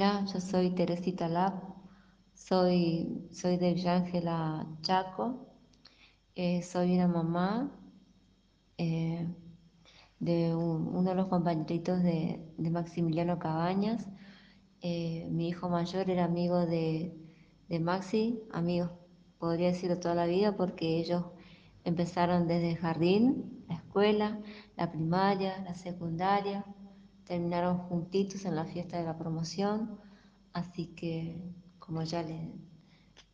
Hola, yo soy Teresita Lab, soy, soy de Villángela Chaco, eh, soy una mamá eh, de uno de los compañeritos de, Maximiliano Cabañas. Eh, mi hijo mayor era amigo de, de Maxi, amigos, podría decirlo toda la vida, porque ellos empezaron desde el jardín, la escuela, la primaria, la secundaria, terminaron juntitos en la fiesta de la promoción, así que como ya les,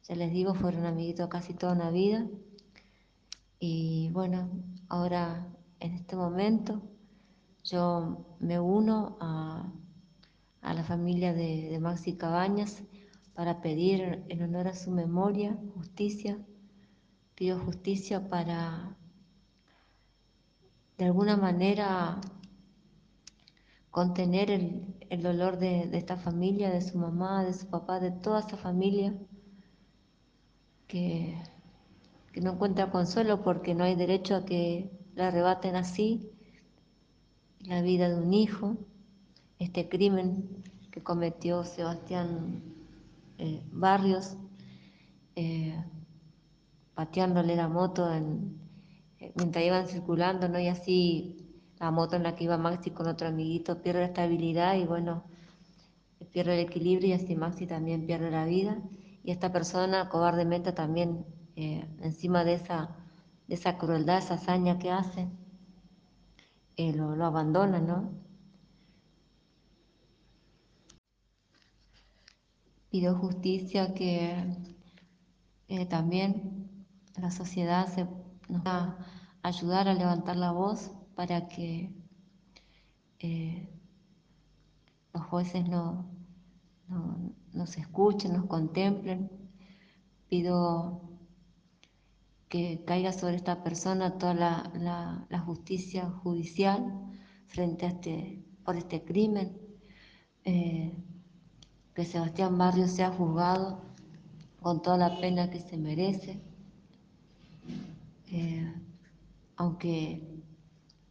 ya les digo, fueron amiguitos casi toda una vida. Y bueno, ahora en este momento yo me uno a, la familia de, de Maxi Cabañas para pedir en honor a su memoria justicia. Pido justicia para de alguna manera contener el, dolor de, esta familia, de su mamá, de su papá, de toda esa familia que, que no encuentra consuelo porque no hay derecho a que le arrebaten así la vida de un hijo, este crimen que cometió Sebastián eh, Barrios, eh, pateándole la moto eh, mientras iban circulando, ¿no? Y así la moto en la que iba Maxi con otro amiguito pierde la estabilidad y bueno, pierde el equilibrio y así Maxi también pierde la vida. Y esta persona cobardemente también, eh, encima de esa, de esa crueldad, esa hazaña que hace, eh, lo, abandona, ¿no? Pido justicia que eh, también la sociedad se, nos va ayudar a levantar la voz para que eh, los jueces no, nos escuchen, nos contemplen. Pido que caiga sobre esta persona toda la, justicia judicial frente a este, por este crimen, eh, que Sebastián Barrio sea juzgado con toda la pena que se merece, eh, aunque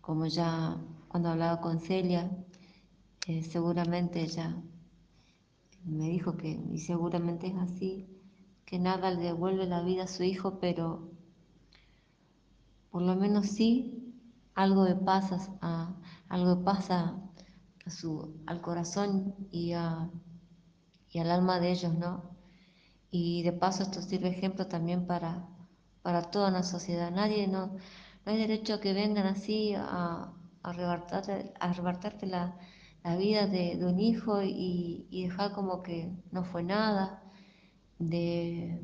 como ya cuando hablaba con Celia, eh, seguramente ella me dijo que, y seguramente es así, que nada le devuelve la vida a su hijo, pero por lo menos sí algo le pasa a, algo pasa a su, al corazón y, a, y al alma de ellos, ¿no? Y de paso esto sirve ejemplo también para, para toda la sociedad. Nadie, no, no hay derecho a que vengan así a, arrebatarte, arrebatarte la, vida de, un hijo y, dejar como que no fue nada. De,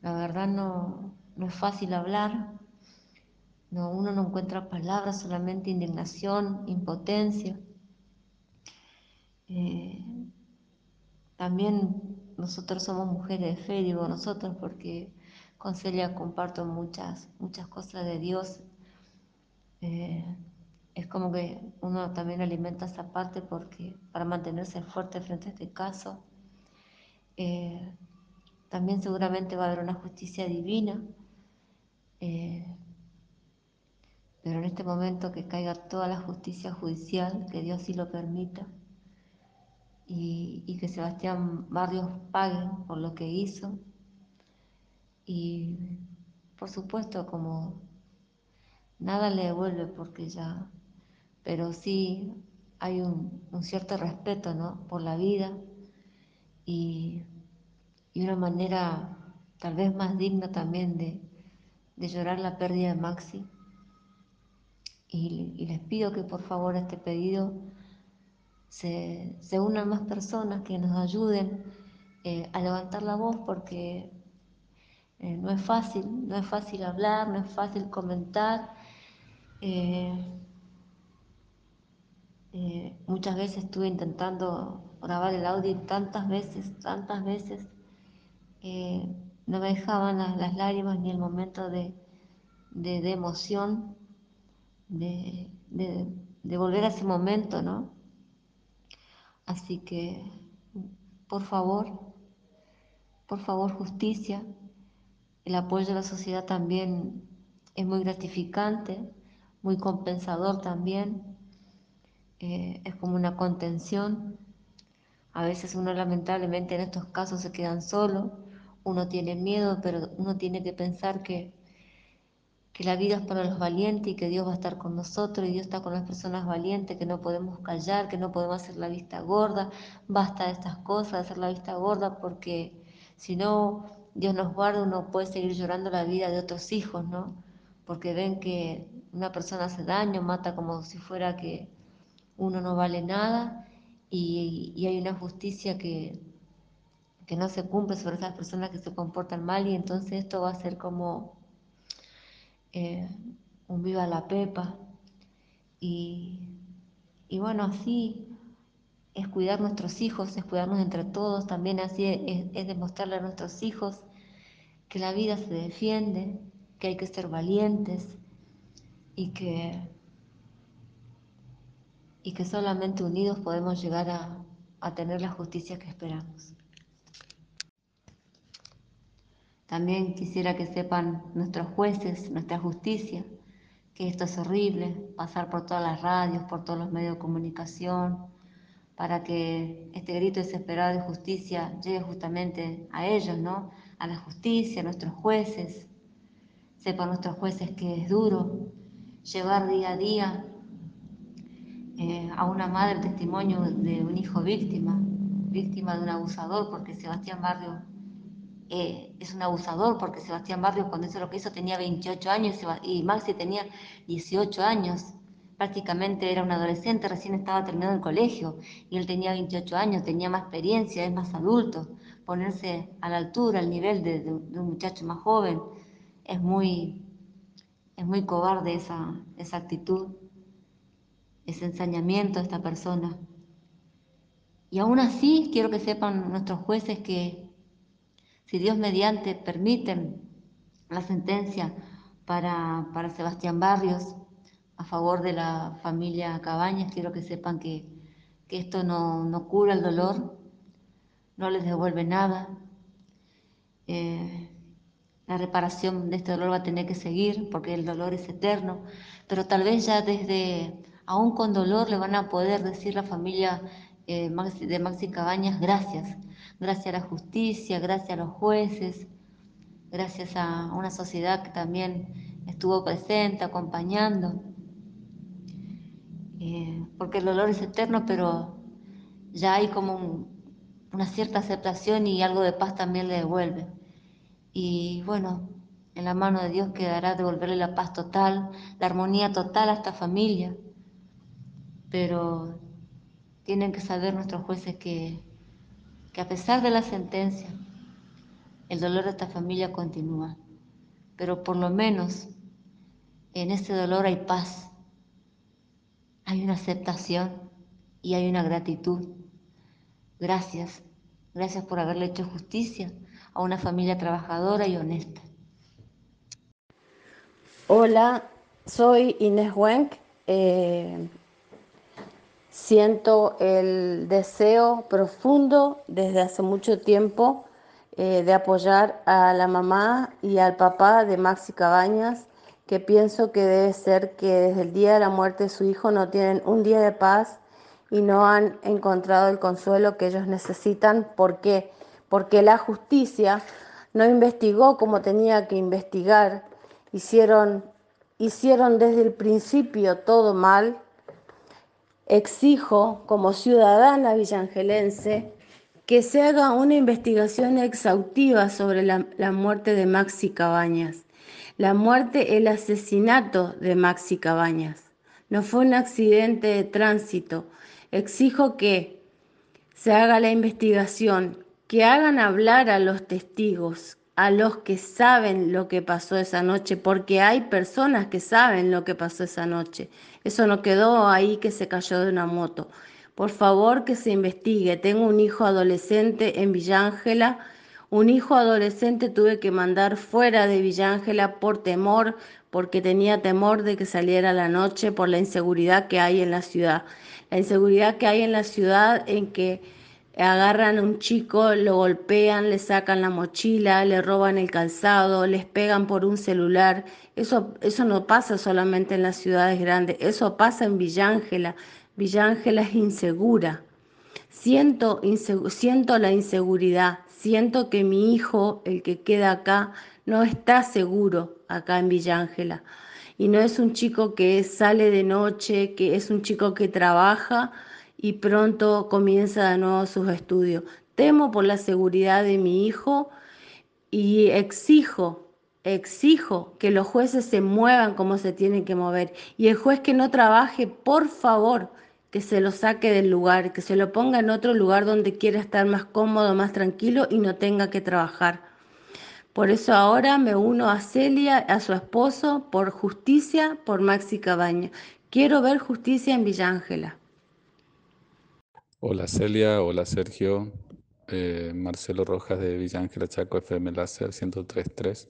la verdad no, es fácil hablar. No, uno no encuentra palabras, solamente indignación, impotencia. Eh, también nosotros somos mujeres de fe, digo nosotros, porque con Celia comparto muchas, muchas cosas de Dios. Eh, es como que uno también alimenta esa parte porque para mantenerse fuerte frente a este caso. Eh, también seguramente va a haber una justicia divina, eh, pero en este momento que caiga toda la justicia judicial, que Dios sí lo permita, y, y que Sebastián Barrios pague por lo que hizo, y por supuesto como nada le devuelve porque ya, pero sí hay un, cierto respeto ¿no? por la vida y, una manera tal vez más digna también de, llorar la pérdida de Maxi. Y, les pido que por favor a este pedido se, unan más personas que nos ayuden eh, a levantar la voz porque eh, no es fácil, no es fácil hablar, no es fácil comentar. Eh, eh, muchas veces estuve intentando grabar el audio tantas veces, tantas veces, no me dejaban las, lágrimas ni el momento de, emoción, de, de, volver a ese momento, ¿no? Así que, por favor, por favor, justicia, el apoyo de la sociedad también es muy gratificante, muy compensador también, eh, es como una contención. A veces uno lamentablemente en estos casos se quedan solo, uno tiene miedo, pero uno tiene que pensar que, que la vida es para los valientes y que Dios va a estar con nosotros y Dios está con las personas valientes, que no podemos callar, que no podemos hacer la vista gorda, basta de estas cosas, de hacer la vista gorda, porque si no, Dios nos guarda, uno puede seguir llorando la vida de otros hijos, ¿no? Porque ven que una persona hace daño, mata como si fuera que uno no vale nada y, hay una justicia que, que no se cumple sobre esas personas que se comportan mal y entonces esto va a ser como eh, un viva la pepa y, bueno, así es cuidar nuestros hijos, es cuidarnos entre todos, también así es, demostrarle a nuestros hijos que la vida se defiende, que hay que ser valientes y que y que solamente unidos podemos llegar a, tener la justicia que esperamos. También quisiera que sepan nuestros jueces, nuestra justicia, que esto es horrible, pasar por todas las radios, por todos los medios de comunicación, para que este grito desesperado de justicia llegue justamente a ellos, ¿no? A la justicia, a nuestros jueces. Sepan nuestros jueces que es duro llevar día a día eh, a una madre testimonio de un hijo víctima, víctima de un abusador, porque Sebastián Barrio eh, es un abusador, porque Sebastián Barrio cuando hizo lo que hizo tenía 28 años y Maxi tenía 18 años. Prácticamente era un adolescente, recién estaba terminando el colegio y él tenía 28 años, tenía más experiencia, es más adulto. Ponerse a la altura, al nivel de, un muchacho más joven, es muy, es muy cobarde esa, esa actitud ese ensañamiento a esta persona. Y aún así quiero que sepan nuestros jueces que si Dios mediante permiten la sentencia para, para Sebastián Barrios a favor de la familia Cabañas, quiero que sepan que, esto no, cura el dolor, no les devuelve nada. Eh, la reparación de este dolor va a tener que seguir porque el dolor es eterno, pero tal vez ya desde aún con dolor le van a poder decir la familia eh, de Maxi Cabañas gracias, gracias a la justicia, gracias a los jueces, gracias a una sociedad que también estuvo presente, acompañando, eh, porque el dolor es eterno, pero ya hay como una cierta aceptación y algo de paz también le devuelve. Y bueno, en la mano de Dios quedará devolverle la paz total, la armonía total a esta familia. Pero tienen que saber nuestros jueces que, que a pesar de la sentencia, el dolor de esta familia continúa, pero por lo menos en ese dolor hay paz, hay una aceptación y hay una gratitud. Gracias, gracias por haberle hecho justicia a una familia trabajadora y honesta. Hola, soy Inés Wenck. Eh, Siento el deseo profundo desde hace mucho tiempo eh, de apoyar a la mamá y al papá de Maxi Cabañas, que pienso que debe ser que desde el día de la muerte de su hijo no tienen un día de paz y no han encontrado el consuelo que ellos necesitan. ¿Por qué? Porque la justicia no investigó como tenía que investigar, hicieron, hicieron desde el principio todo mal Exijo, como ciudadana villangelense, que se haga una investigación exhaustiva sobre la, muerte de Maxi Cabañas. La muerte, el asesinato de Maxi Cabañas. No fue un accidente de tránsito. Exijo que se haga la investigación, que hagan hablar a los testigos, a los que saben lo que pasó esa noche, porque hay personas que saben lo que pasó esa noche. Eso no quedó ahí que se cayó de una moto. Por favor, que se investigue. Tengo un hijo adolescente en Villángela. Un hijo adolescente tuve que mandar fuera de Villángela por temor, porque tenía temor de que saliera la noche por la inseguridad que hay en la ciudad. La inseguridad que hay en la ciudad en que agarran a un chico, lo golpean, le sacan la mochila, le roban el calzado, les pegan por un celular. Eso, eso no pasa solamente en las ciudades grandes, eso pasa en Villángela. Villángela es insegura. Siento, siento la inseguridad, siento que mi hijo, el que queda acá, no está seguro acá en Villa Ángela. Y no es un chico que sale de noche, que es un chico que trabaja y pronto comienza de nuevo sus estudios. Temo por la seguridad de mi hijo y exijo, exijo que los jueces se muevan como se tienen que mover. Y el juez que no trabaje, por favor, que se lo saque del lugar, que se lo ponga en otro lugar donde quiera estar más cómodo, más tranquilo y no tenga que trabajar. Por eso ahora me uno a Celia, a su esposo, por justicia, por Maxi Cabaña. Quiero ver justicia en Villa Ángela. Hola Celia, hola Sergio, eh, Marcelo Rojas de Villa Ángela Chaco, FM Láser 103.3.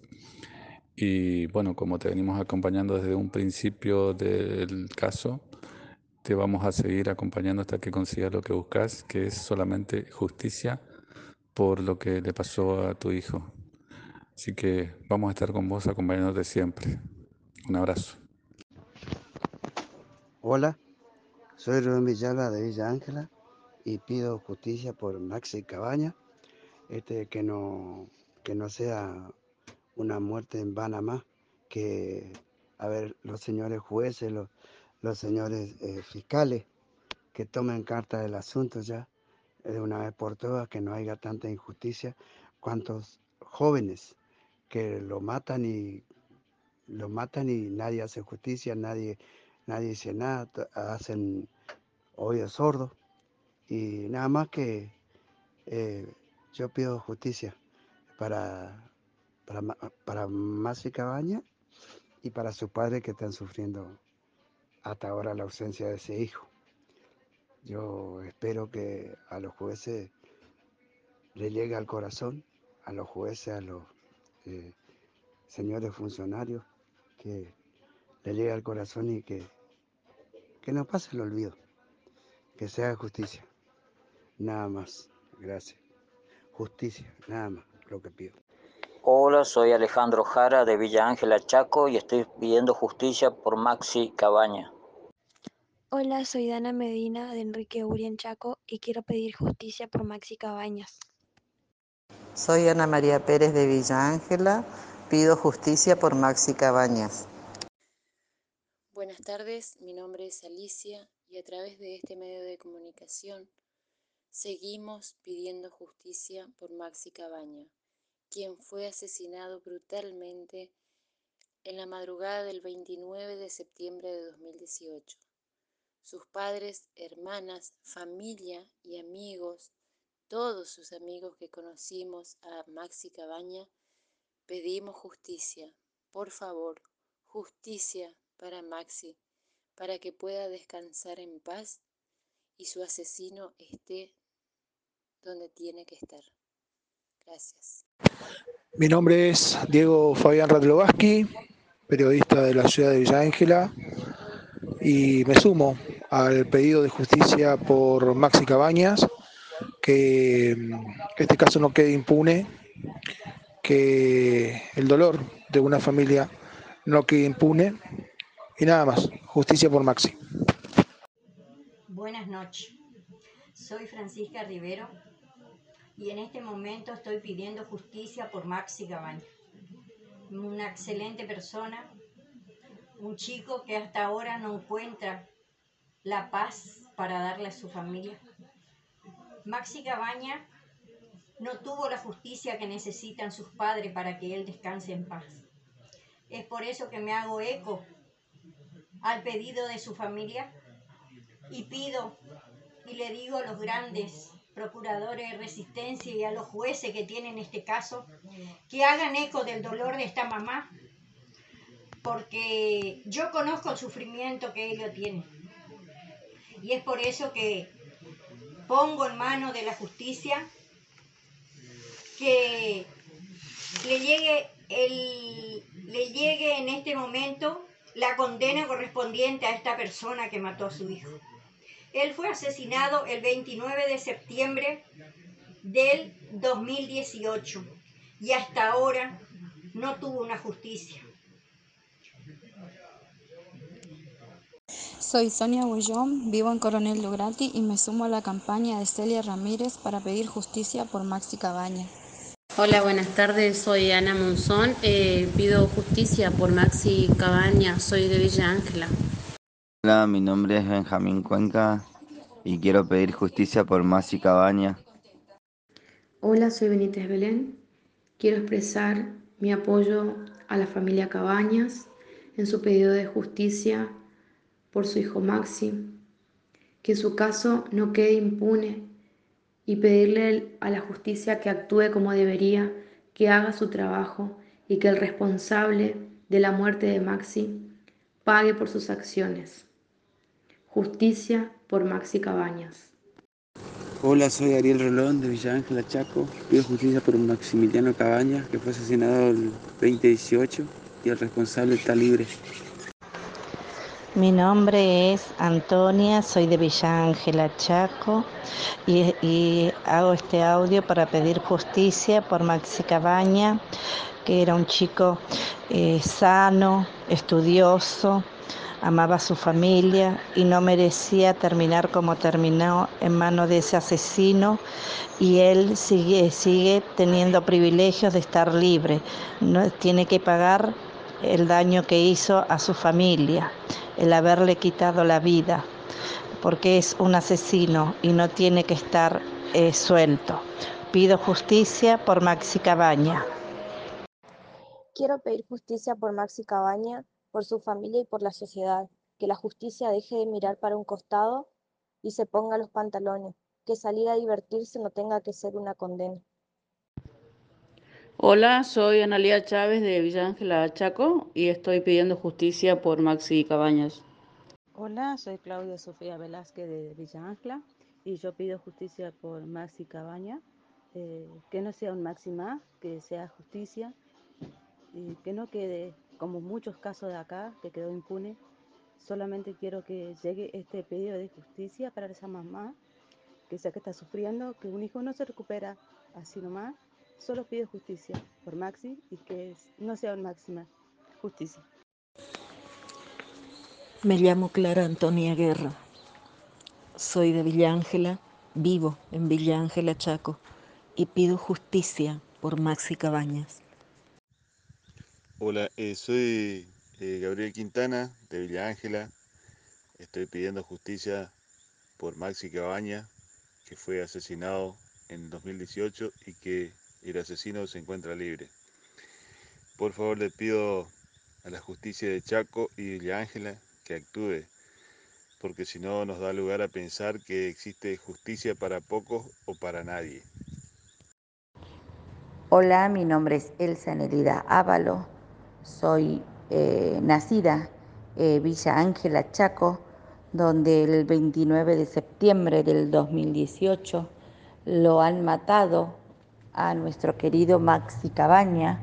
Y bueno, como te venimos acompañando desde un principio del caso, te vamos a seguir acompañando hasta que consigas lo que buscas, que es solamente justicia por lo que le pasó a tu hijo. Así que vamos a estar con vos acompañándote siempre. Un abrazo. Hola, soy Rubén Villalba de Villa Ángela y pido justicia por Maxi Cabaña, este, que, no, que no sea una muerte en vana más, que, a ver, los señores jueces, los, los señores eh, fiscales, que tomen carta del asunto ya, de una vez por todas, que no haya tanta injusticia, cuantos jóvenes que lo matan y lo matan y nadie hace justicia, nadie, nadie dice nada, hacen oídos sordos. Y nada más que eh, yo pido justicia para, para, para Masi Cabaña y para su padre que están sufriendo hasta ahora la ausencia de ese hijo. Yo espero que a los jueces le llegue al corazón, a los jueces, a los eh, señores funcionarios, que le llegue al corazón y que, que no pase el olvido, que se haga justicia. Nada más, gracias. Justicia, nada más, lo que pido. Hola, soy Alejandro Jara de Villa Ángela Chaco y estoy pidiendo justicia por Maxi Cabaña. Hola, soy Dana Medina de Enrique Urien Chaco y quiero pedir justicia por Maxi Cabañas. Soy Ana María Pérez de Villa Ángela. Pido justicia por Maxi Cabañas. Buenas tardes, mi nombre es Alicia y a través de este medio de comunicación seguimos pidiendo justicia por Maxi Cabaña, quien fue asesinado brutalmente en la madrugada del 29 de septiembre de 2018. Sus padres, hermanas, familia y amigos todos sus amigos que conocimos a Maxi Cabaña, pedimos justicia, por favor, justicia para Maxi, para que pueda descansar en paz y su asesino esté donde tiene que estar. Gracias. Mi nombre es Diego Fabián Radlovaski, periodista de la ciudad de Villa Ángela, y me sumo al pedido de justicia por Maxi Cabañas que este caso no quede impune, que el dolor de una familia no quede impune y nada más. Justicia por Maxi. Buenas noches. Soy Francisca Rivero y en este momento estoy pidiendo justicia por Maxi Cabaña. Una excelente persona, un chico que hasta ahora no encuentra la paz para darle a su familia. Maxi Cabaña no tuvo la justicia que necesitan sus padres para que él descanse en paz. Es por eso que me hago eco al pedido de su familia y pido y le digo a los grandes procuradores de resistencia y a los jueces que tienen este caso que hagan eco del dolor de esta mamá porque yo conozco el sufrimiento que ella tiene y es por eso que pongo en manos de la justicia que le llegue, el, le llegue en este momento la condena correspondiente a esta persona que mató a su hijo. Él fue asesinado el 29 de septiembre del 2018 y hasta ahora no tuvo una justicia. Soy Sonia Bullón, vivo en Coronel Lugrati y me sumo a la campaña de Celia Ramírez para pedir justicia por Maxi Cabaña. Hola, buenas tardes. Soy Ana Monzón. Eh, pido justicia por Maxi Cabaña. Soy de Villa Ángela. Hola, mi nombre es Benjamín Cuenca y quiero pedir justicia por Maxi Cabaña. Hola, soy Benítez Belén. Quiero expresar mi apoyo a la familia Cabañas en su pedido de justicia por su hijo Maxi, que su caso no quede impune y pedirle a la justicia que actúe como debería, que haga su trabajo y que el responsable de la muerte de Maxi pague por sus acciones. Justicia por Maxi Cabañas. Hola, soy Ariel Rolón de Villa Ángela Chaco. Pido justicia por Maximiliano Cabañas, que fue asesinado el 2018 y el responsable está libre. Mi nombre es Antonia, soy de Villa Ángela Chaco y, hago este audio para pedir justicia por Maxi Cabaña, que era un chico eh, sano, estudioso, amaba a su familia y no merecía terminar como terminó en manos de ese asesino y él sigue, sigue teniendo privilegios de estar libre, no, tiene que pagar el daño que hizo a su familia, el haberle quitado la vida, porque es un asesino y no tiene que estar eh, suelto. Pido justicia por Maxi Cabaña. Quiero pedir justicia por Maxi Cabaña, por su familia y por la sociedad. Que la justicia deje de mirar para un costado y se ponga los pantalones. Que salir a divertirse no tenga que ser una condena. Hola, soy Analia Chávez de Villa Ángela Chaco y estoy pidiendo justicia por Maxi Cabañas. Hola, soy Claudia Sofía Velázquez de Villa Ángela y yo pido justicia por Maxi Cabaña. Eh, que no sea un Maxi más, que sea justicia y que no quede como muchos casos de acá que quedó impune. Solamente quiero que llegue este pedido de justicia para esa mamá que sé que está sufriendo, que un hijo no se recupera así nomás Solo pido justicia por Maxi y que no sea un máxima justicia. Me llamo Clara Antonia Guerra. Soy de Villa Ángela, vivo en Villa Ángela Chaco y pido justicia por Maxi Cabañas. Hola, eh, soy eh, Gabriel Quintana de Villa Ángela. Estoy pidiendo justicia por Maxi Cabaña, que fue asesinado en 2018 y que el asesino se encuentra libre. Por favor le pido a la justicia de Chaco y Villa Ángela que actúe, porque si no nos da lugar a pensar que existe justicia para pocos o para nadie. Hola, mi nombre es Elsa Nerida Ávalo, soy eh, nacida Villa Ángela Chaco, donde el 29 de septiembre del 2018 lo han matado a nuestro querido Maxi Cabaña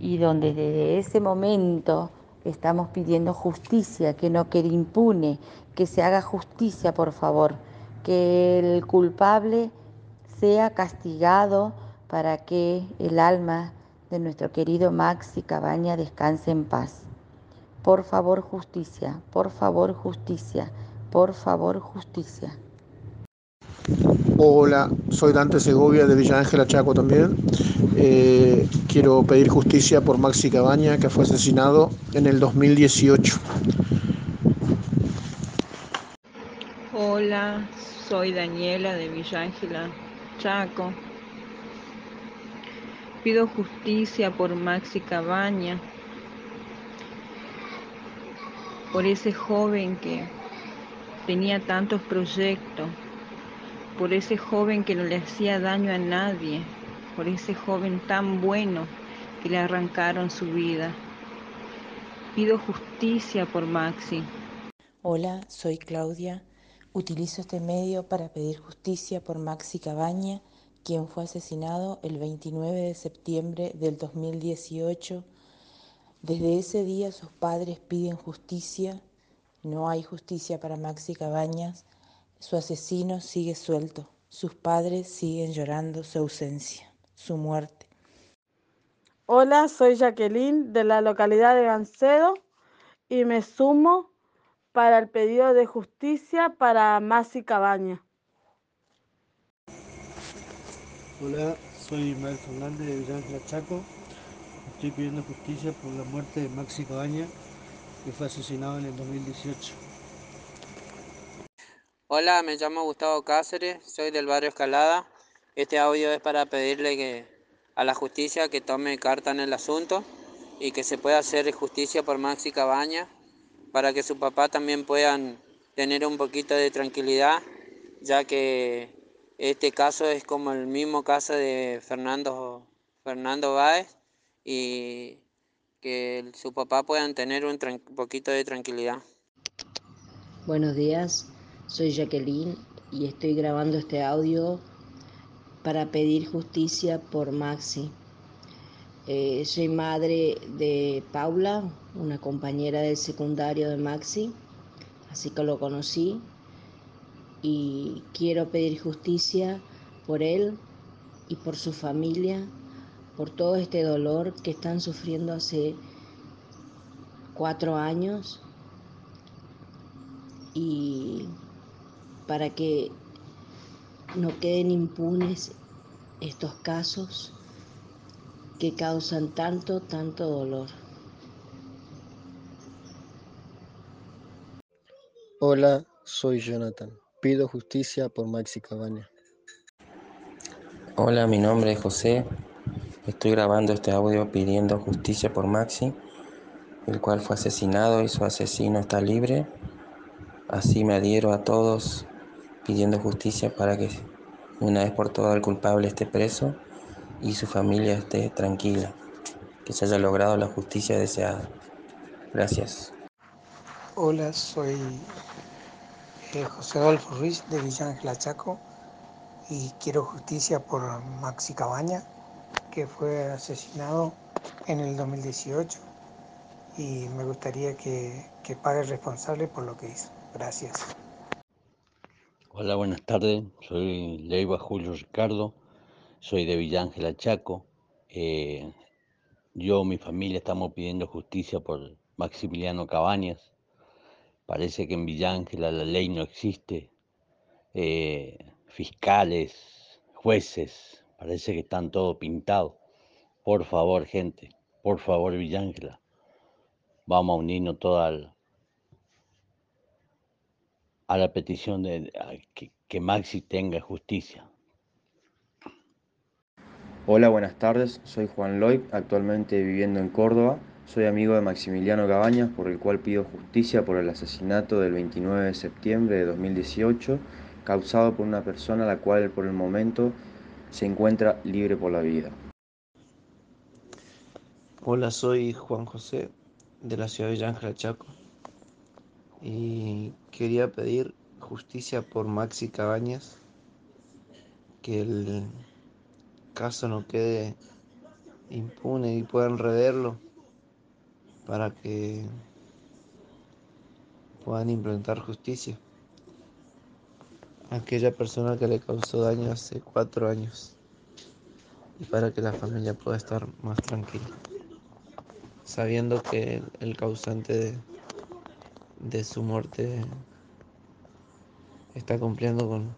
y donde desde ese momento estamos pidiendo justicia, que no quede impune, que se haga justicia, por favor, que el culpable sea castigado para que el alma de nuestro querido Maxi Cabaña descanse en paz. Por favor, justicia, por favor, justicia, por favor, justicia. Hola, soy Dante Segovia de Villa Ángela Chaco también. Eh, quiero pedir justicia por Maxi Cabaña, que fue asesinado en el 2018. Hola, soy Daniela de Villa Ángela Chaco. Pido justicia por Maxi Cabaña, por ese joven que tenía tantos proyectos por ese joven que no le hacía daño a nadie, por ese joven tan bueno que le arrancaron su vida. Pido justicia por Maxi. Hola, soy Claudia. Utilizo este medio para pedir justicia por Maxi Cabaña, quien fue asesinado el 29 de septiembre del 2018. Desde ese día sus padres piden justicia. No hay justicia para Maxi Cabañas su asesino sigue suelto, sus padres siguen llorando su ausencia, su muerte. Hola, soy Jacqueline de la localidad de Gancedo y me sumo para el pedido de justicia para Maxi Cabaña. Hola, soy Mael Fernández de Villángela Chaco. Estoy pidiendo justicia por la muerte de Maxi Cabaña, que fue asesinado en el 2018. Hola, me llamo Gustavo Cáceres, soy del barrio Escalada. Este audio es para pedirle que, a la justicia que tome carta en el asunto y que se pueda hacer justicia por Maxi Cabaña para que su papá también puedan tener un poquito de tranquilidad, ya que este caso es como el mismo caso de Fernando, Fernando Báez y que su papá puedan tener un poquito de tranquilidad. Buenos días, soy Jacqueline y estoy grabando este audio para pedir justicia por Maxi. Eh, soy madre de Paula, una compañera del secundario de Maxi, así que lo conocí y quiero pedir justicia por él y por su familia, por todo este dolor que están sufriendo hace cuatro años y para que no queden impunes estos casos que causan tanto, tanto dolor. Hola, soy Jonathan. Pido justicia por Maxi Cabaña. Hola, mi nombre es José. Estoy grabando este audio pidiendo justicia por Maxi, el cual fue asesinado y su asesino está libre. Así me adhiero a todos pidiendo justicia para que una vez por todas el culpable esté preso y su familia esté tranquila, que se haya logrado la justicia deseada. Gracias. Hola, soy eh, José Adolfo Ruiz de Villángela Chaco y quiero justicia por Maxi Cabaña, que fue asesinado en el 2018 y me gustaría que, que pague el responsable por lo que hizo. Gracias. Hola, buenas tardes. Soy Leiva Julio Ricardo. Soy de Villángela Chaco. Eh, yo, mi familia, estamos pidiendo justicia por Maximiliano Cabañas. Parece que en Villángela la ley no existe. Eh, fiscales, jueces, parece que están todo pintado. Por favor, gente, por favor, Villángela. Vamos a unirnos toda a la petición de que, que Maxi tenga justicia. Hola, buenas tardes. Soy Juan Loy, actualmente viviendo en Córdoba. Soy amigo de Maximiliano Cabañas, por el cual pido justicia por el asesinato del 29 de septiembre de 2018, causado por una persona la cual por el momento se encuentra libre por la vida. Hola, soy Juan José, de la ciudad de Villángela Chaco. Y quería pedir justicia por Maxi Cabañas, que el caso no quede impune y puedan reverlo para que puedan implementar justicia a aquella persona que le causó daño hace cuatro años y para que la familia pueda estar más tranquila sabiendo que el causante de, de su muerte está cumpliendo con,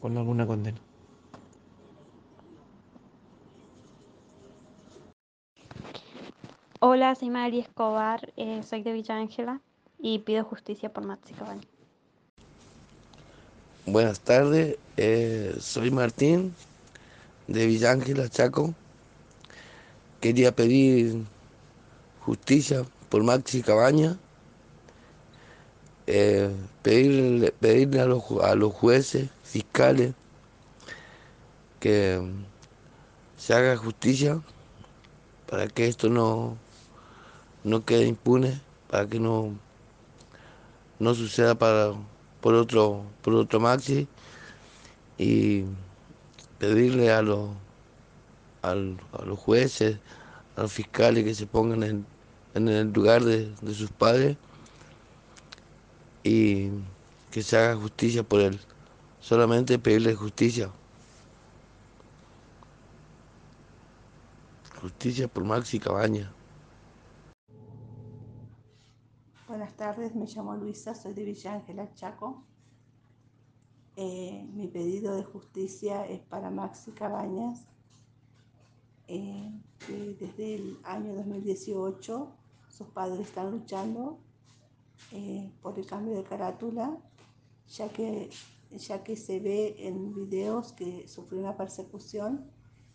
con alguna condena. Hola, soy María Escobar, eh, soy de Villa Ángela y pido justicia por Maxi Cabaña. Buenas tardes, eh, soy Martín de Villa Ángela, Chaco. Quería pedir justicia por Maxi Cabaña, eh, pedirle, pedirle a, los, a los jueces, fiscales, que se haga justicia para que esto no, no quede impune, para que no, no suceda para, por, otro, por otro Maxi y pedirle a los, a, los jueces, a los fiscales que se pongan en, en el lugar de, de sus padres y que se haga justicia por él. Solamente pedirle justicia. Justicia por Maxi Cabaña. Buenas tardes, me llamo Luisa, soy de Villa Ángela Chaco. Eh, mi pedido de justicia es para Maxi Cabañas, eh, desde el año 2018 sus padres están luchando eh, por el cambio de carátula, ya que, ya que se ve en videos que sufrió una persecución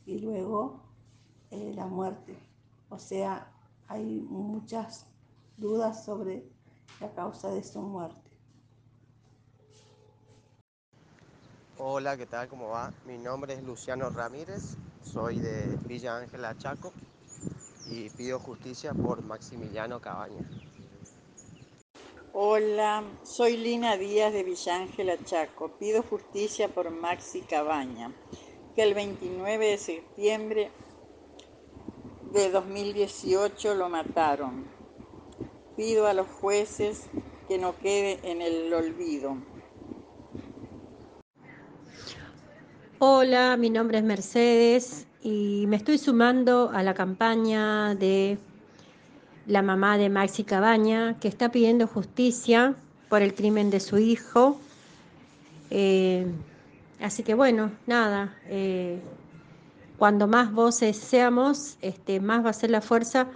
y luego la muerte. O sea, hay muchas dudas sobre la causa de su muerte. Hola, ¿qué tal? ¿Cómo va? Mi nombre es Luciano Ramírez, soy de Villa Ángela Chaco y pido justicia por Maximiliano Cabaña. Hola, soy Lina Díaz de Villa Ángela Chaco. Pido justicia por Maxi Cabaña, que el 29 de septiembre de 2018 lo mataron. Pido a los jueces que no quede en el olvido. Hola, mi nombre es Mercedes y me estoy sumando a la campaña de la mamá de Maxi Cabaña que está pidiendo justicia por el crimen de su hijo. Eh, así que bueno, nada, eh, cuando más voces seamos, este, más va a ser la fuerza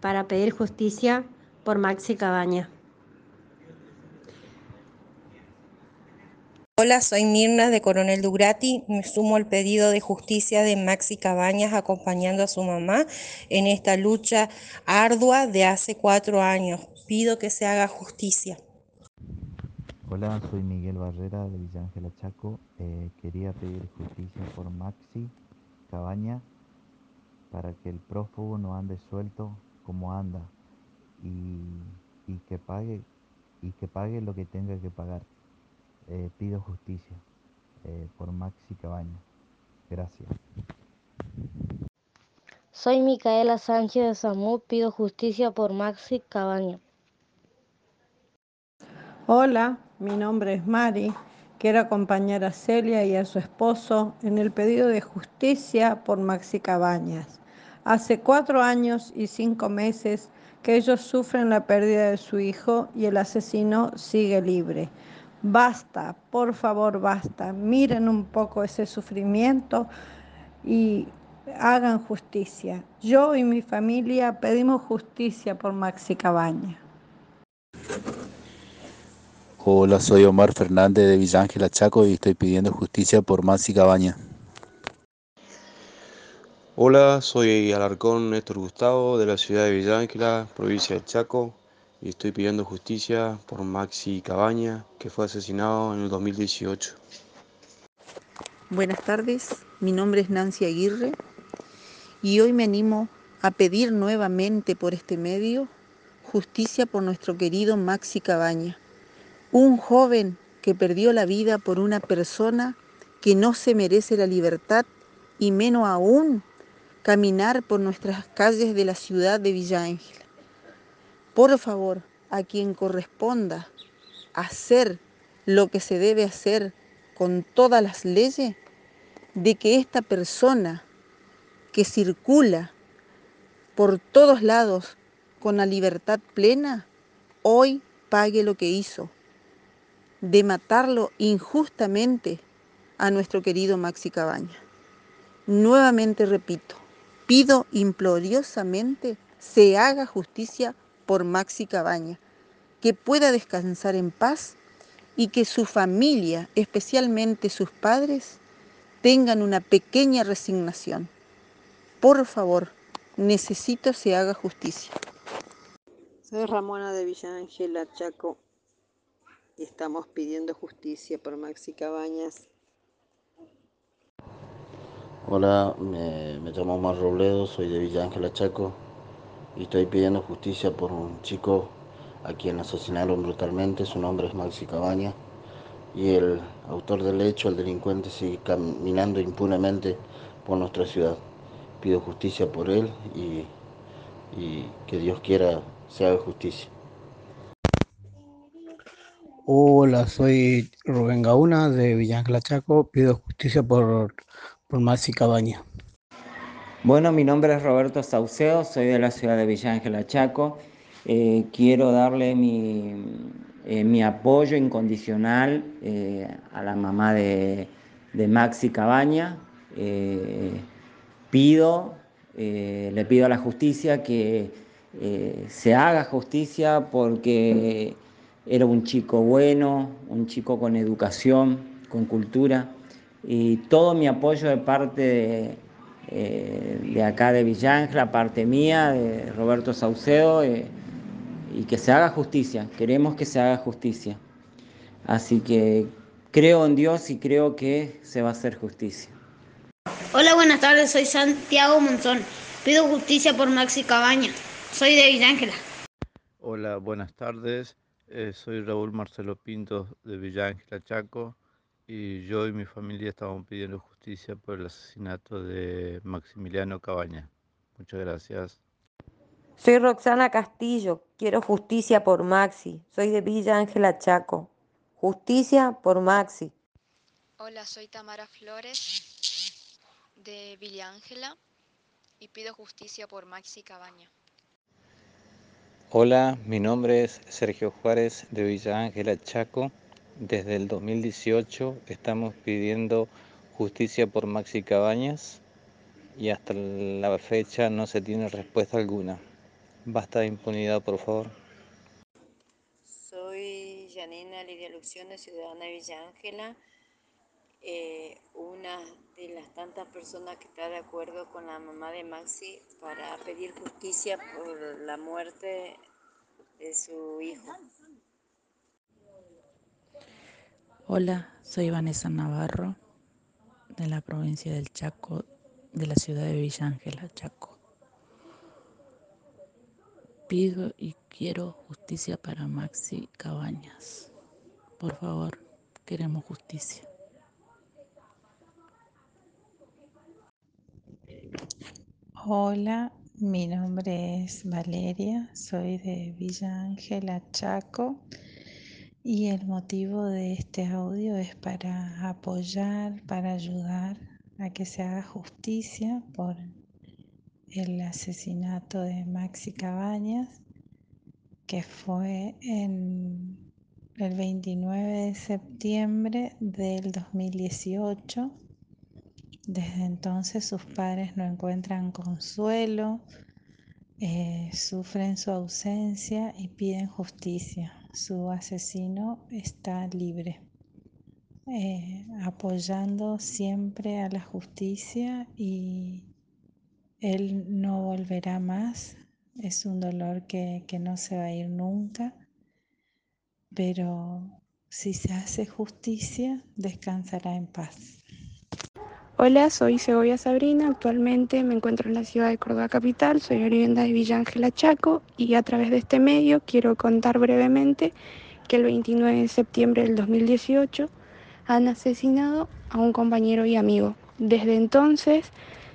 para pedir justicia por Maxi Cabaña. Hola, soy Mirna de Coronel Dugrati. Me sumo al pedido de justicia de Maxi Cabañas acompañando a su mamá en esta lucha ardua de hace cuatro años. Pido que se haga justicia. Hola, soy Miguel Barrera de Villa Ángela Chaco. Eh, quería pedir justicia por Maxi Cabaña para que el prófugo no ande suelto como anda y, que pague y que pague lo que tenga que pagar. Eh, pido justicia eh, por Maxi Cabaña. Gracias. Soy Micaela Sánchez de Samú, pido justicia por Maxi Cabaña. Hola, mi nombre es Mari Quiero acompañar a Celia y a su esposo en el pedido de justicia por Maxi Cabañas. Hace cuatro años y cinco meses que ellos sufren la pérdida de su hijo y el asesino sigue libre. Basta, por favor, basta. Miren un poco ese sufrimiento y hagan justicia. Yo y mi familia pedimos justicia por Maxi Cabañas. Hola, soy Omar Fernández de Villa Ángela Chaco y estoy pidiendo justicia por Maxi Cabaña. Hola, soy Alarcón Néstor Gustavo de la ciudad de Villa Ángela, provincia de Chaco, y estoy pidiendo justicia por Maxi Cabaña, que fue asesinado en el 2018. Buenas tardes, mi nombre es Nancy Aguirre y hoy me animo a pedir nuevamente por este medio justicia por nuestro querido Maxi Cabaña un joven que perdió la vida por una persona que no se merece la libertad y menos aún caminar por nuestras calles de la ciudad de Villa Ángela. Por favor, a quien corresponda hacer lo que se debe hacer con todas las leyes, de que esta persona que circula por todos lados con la libertad plena, hoy pague lo que hizo de matarlo injustamente a nuestro querido Maxi Cabaña. Nuevamente repito, pido imploriosamente se haga justicia por Maxi Cabaña, que pueda descansar en paz y que su familia, especialmente sus padres, tengan una pequeña resignación. Por favor, necesito se haga justicia. Soy Ramona de Villa Ángela Chaco y estamos pidiendo justicia por Maxi Cabañas. Hola, me, llamo Omar Robledo, soy de Villa Ángela Chaco y estoy pidiendo justicia por un chico a quien asesinaron brutalmente, su nombre es Maxi Cabañas y el autor del hecho, el delincuente, sigue caminando impunemente por nuestra ciudad. Pido justicia por él y, y que Dios quiera se haga justicia. Hola, soy Rubén Gauna de Villángela Chaco. Pido justicia por, por Maxi Cabaña. Bueno, mi nombre es Roberto Sauceo, soy de la ciudad de Villángela Chaco Eh, quiero darle mi, eh, mi apoyo incondicional eh, a la mamá de, de Maxi Cabaña. Pido, le pido a la justicia que se haga justicia porque era un chico bueno, un chico con educación, con cultura. Y todo mi apoyo de parte de, eh, de acá de Villángela, parte mía, de Roberto Saucedo, eh, y que se haga justicia. Queremos que se haga justicia. Así que creo en Dios y creo que se va a hacer justicia. Hola, buenas tardes, soy Santiago Monzón. Pido justicia por Maxi Cabaña. Soy de Villángela. Hola, buenas tardes. Eh, soy Raúl Marcelo Pinto de Villa Ángela Chaco y yo y mi familia estamos pidiendo justicia por el asesinato de Maximiliano Cabaña. Muchas gracias. Soy Roxana Castillo, quiero justicia por Maxi. Soy de Villa Ángela Chaco. Justicia por Maxi. Hola, soy Tamara Flores de Villa Ángela y pido justicia por Maxi Cabaña. Hola, mi nombre es Sergio Juárez de Villa Ángela Chaco. Desde el 2018 estamos pidiendo justicia por Maxi Cabañas y hasta la fecha no se tiene respuesta alguna. Basta de impunidad, por favor. Soy Janina Lidia Lucione, ciudadana de Villa Ángela, eh, una de las tantas personas que está de acuerdo con la mamá de Maxi para pedir justicia por la muerte de su hijo. Hola, soy Vanessa Navarro de la provincia del Chaco, de la ciudad de Villa Ángela, Chaco. Pido y quiero justicia para Maxi Cabañas. Por favor, queremos justicia. Hola, mi nombre es Valeria, soy de Villa Ángela, Chaco, y el motivo de este audio es para apoyar, para ayudar a que se haga justicia por el asesinato de Maxi Cabañas, que fue el 29 de septiembre del 2018. Desde entonces sus padres no encuentran consuelo, eh, sufren su ausencia y piden justicia. Su asesino está libre, eh, apoyando siempre a la justicia y él no volverá más. Es un dolor que, que no se va a ir nunca, pero si se hace justicia, descansará en paz. Hola, soy Segovia Sabrina. Actualmente me encuentro en la ciudad de Córdoba Capital. Soy oriunda de Villa Ángela Chaco y a través de este medio quiero contar brevemente que el 29 de septiembre del 2018 han asesinado a un compañero y amigo. Desde entonces,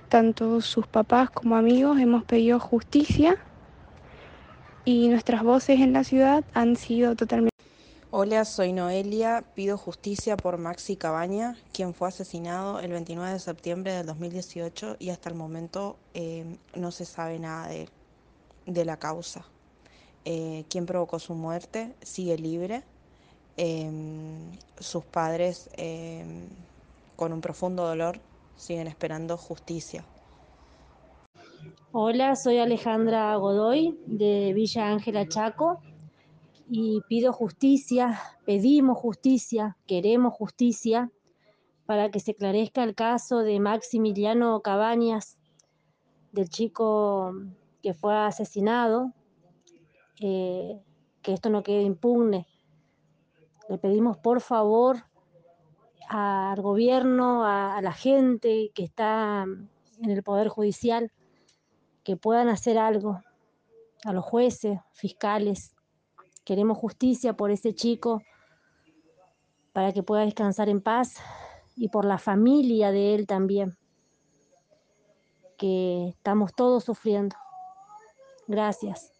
tanto sus papás como amigos hemos pedido justicia y nuestras voces en la ciudad han sido totalmente Hola, soy Noelia. Pido justicia por Maxi Cabaña, quien fue asesinado el 29 de septiembre del 2018 y hasta el momento eh, no se sabe nada de, de la causa. Eh, quien provocó su muerte sigue libre. Eh, sus padres, con un profundo dolor, siguen esperando justicia. Hola, soy Alejandra Godoy de Villa Ángela Chaco y pido justicia, pedimos justicia, queremos justicia para que se esclarezca el caso de Maximiliano Cabañas, del chico que fue asesinado, eh, que esto no quede impugne. Le pedimos por favor al gobierno, a, a la gente que está en el Poder Judicial, que puedan hacer algo, a los jueces, fiscales, Queremos justicia por ese chico para que pueda descansar en paz y por la familia de él también, que estamos todos sufriendo. Gracias.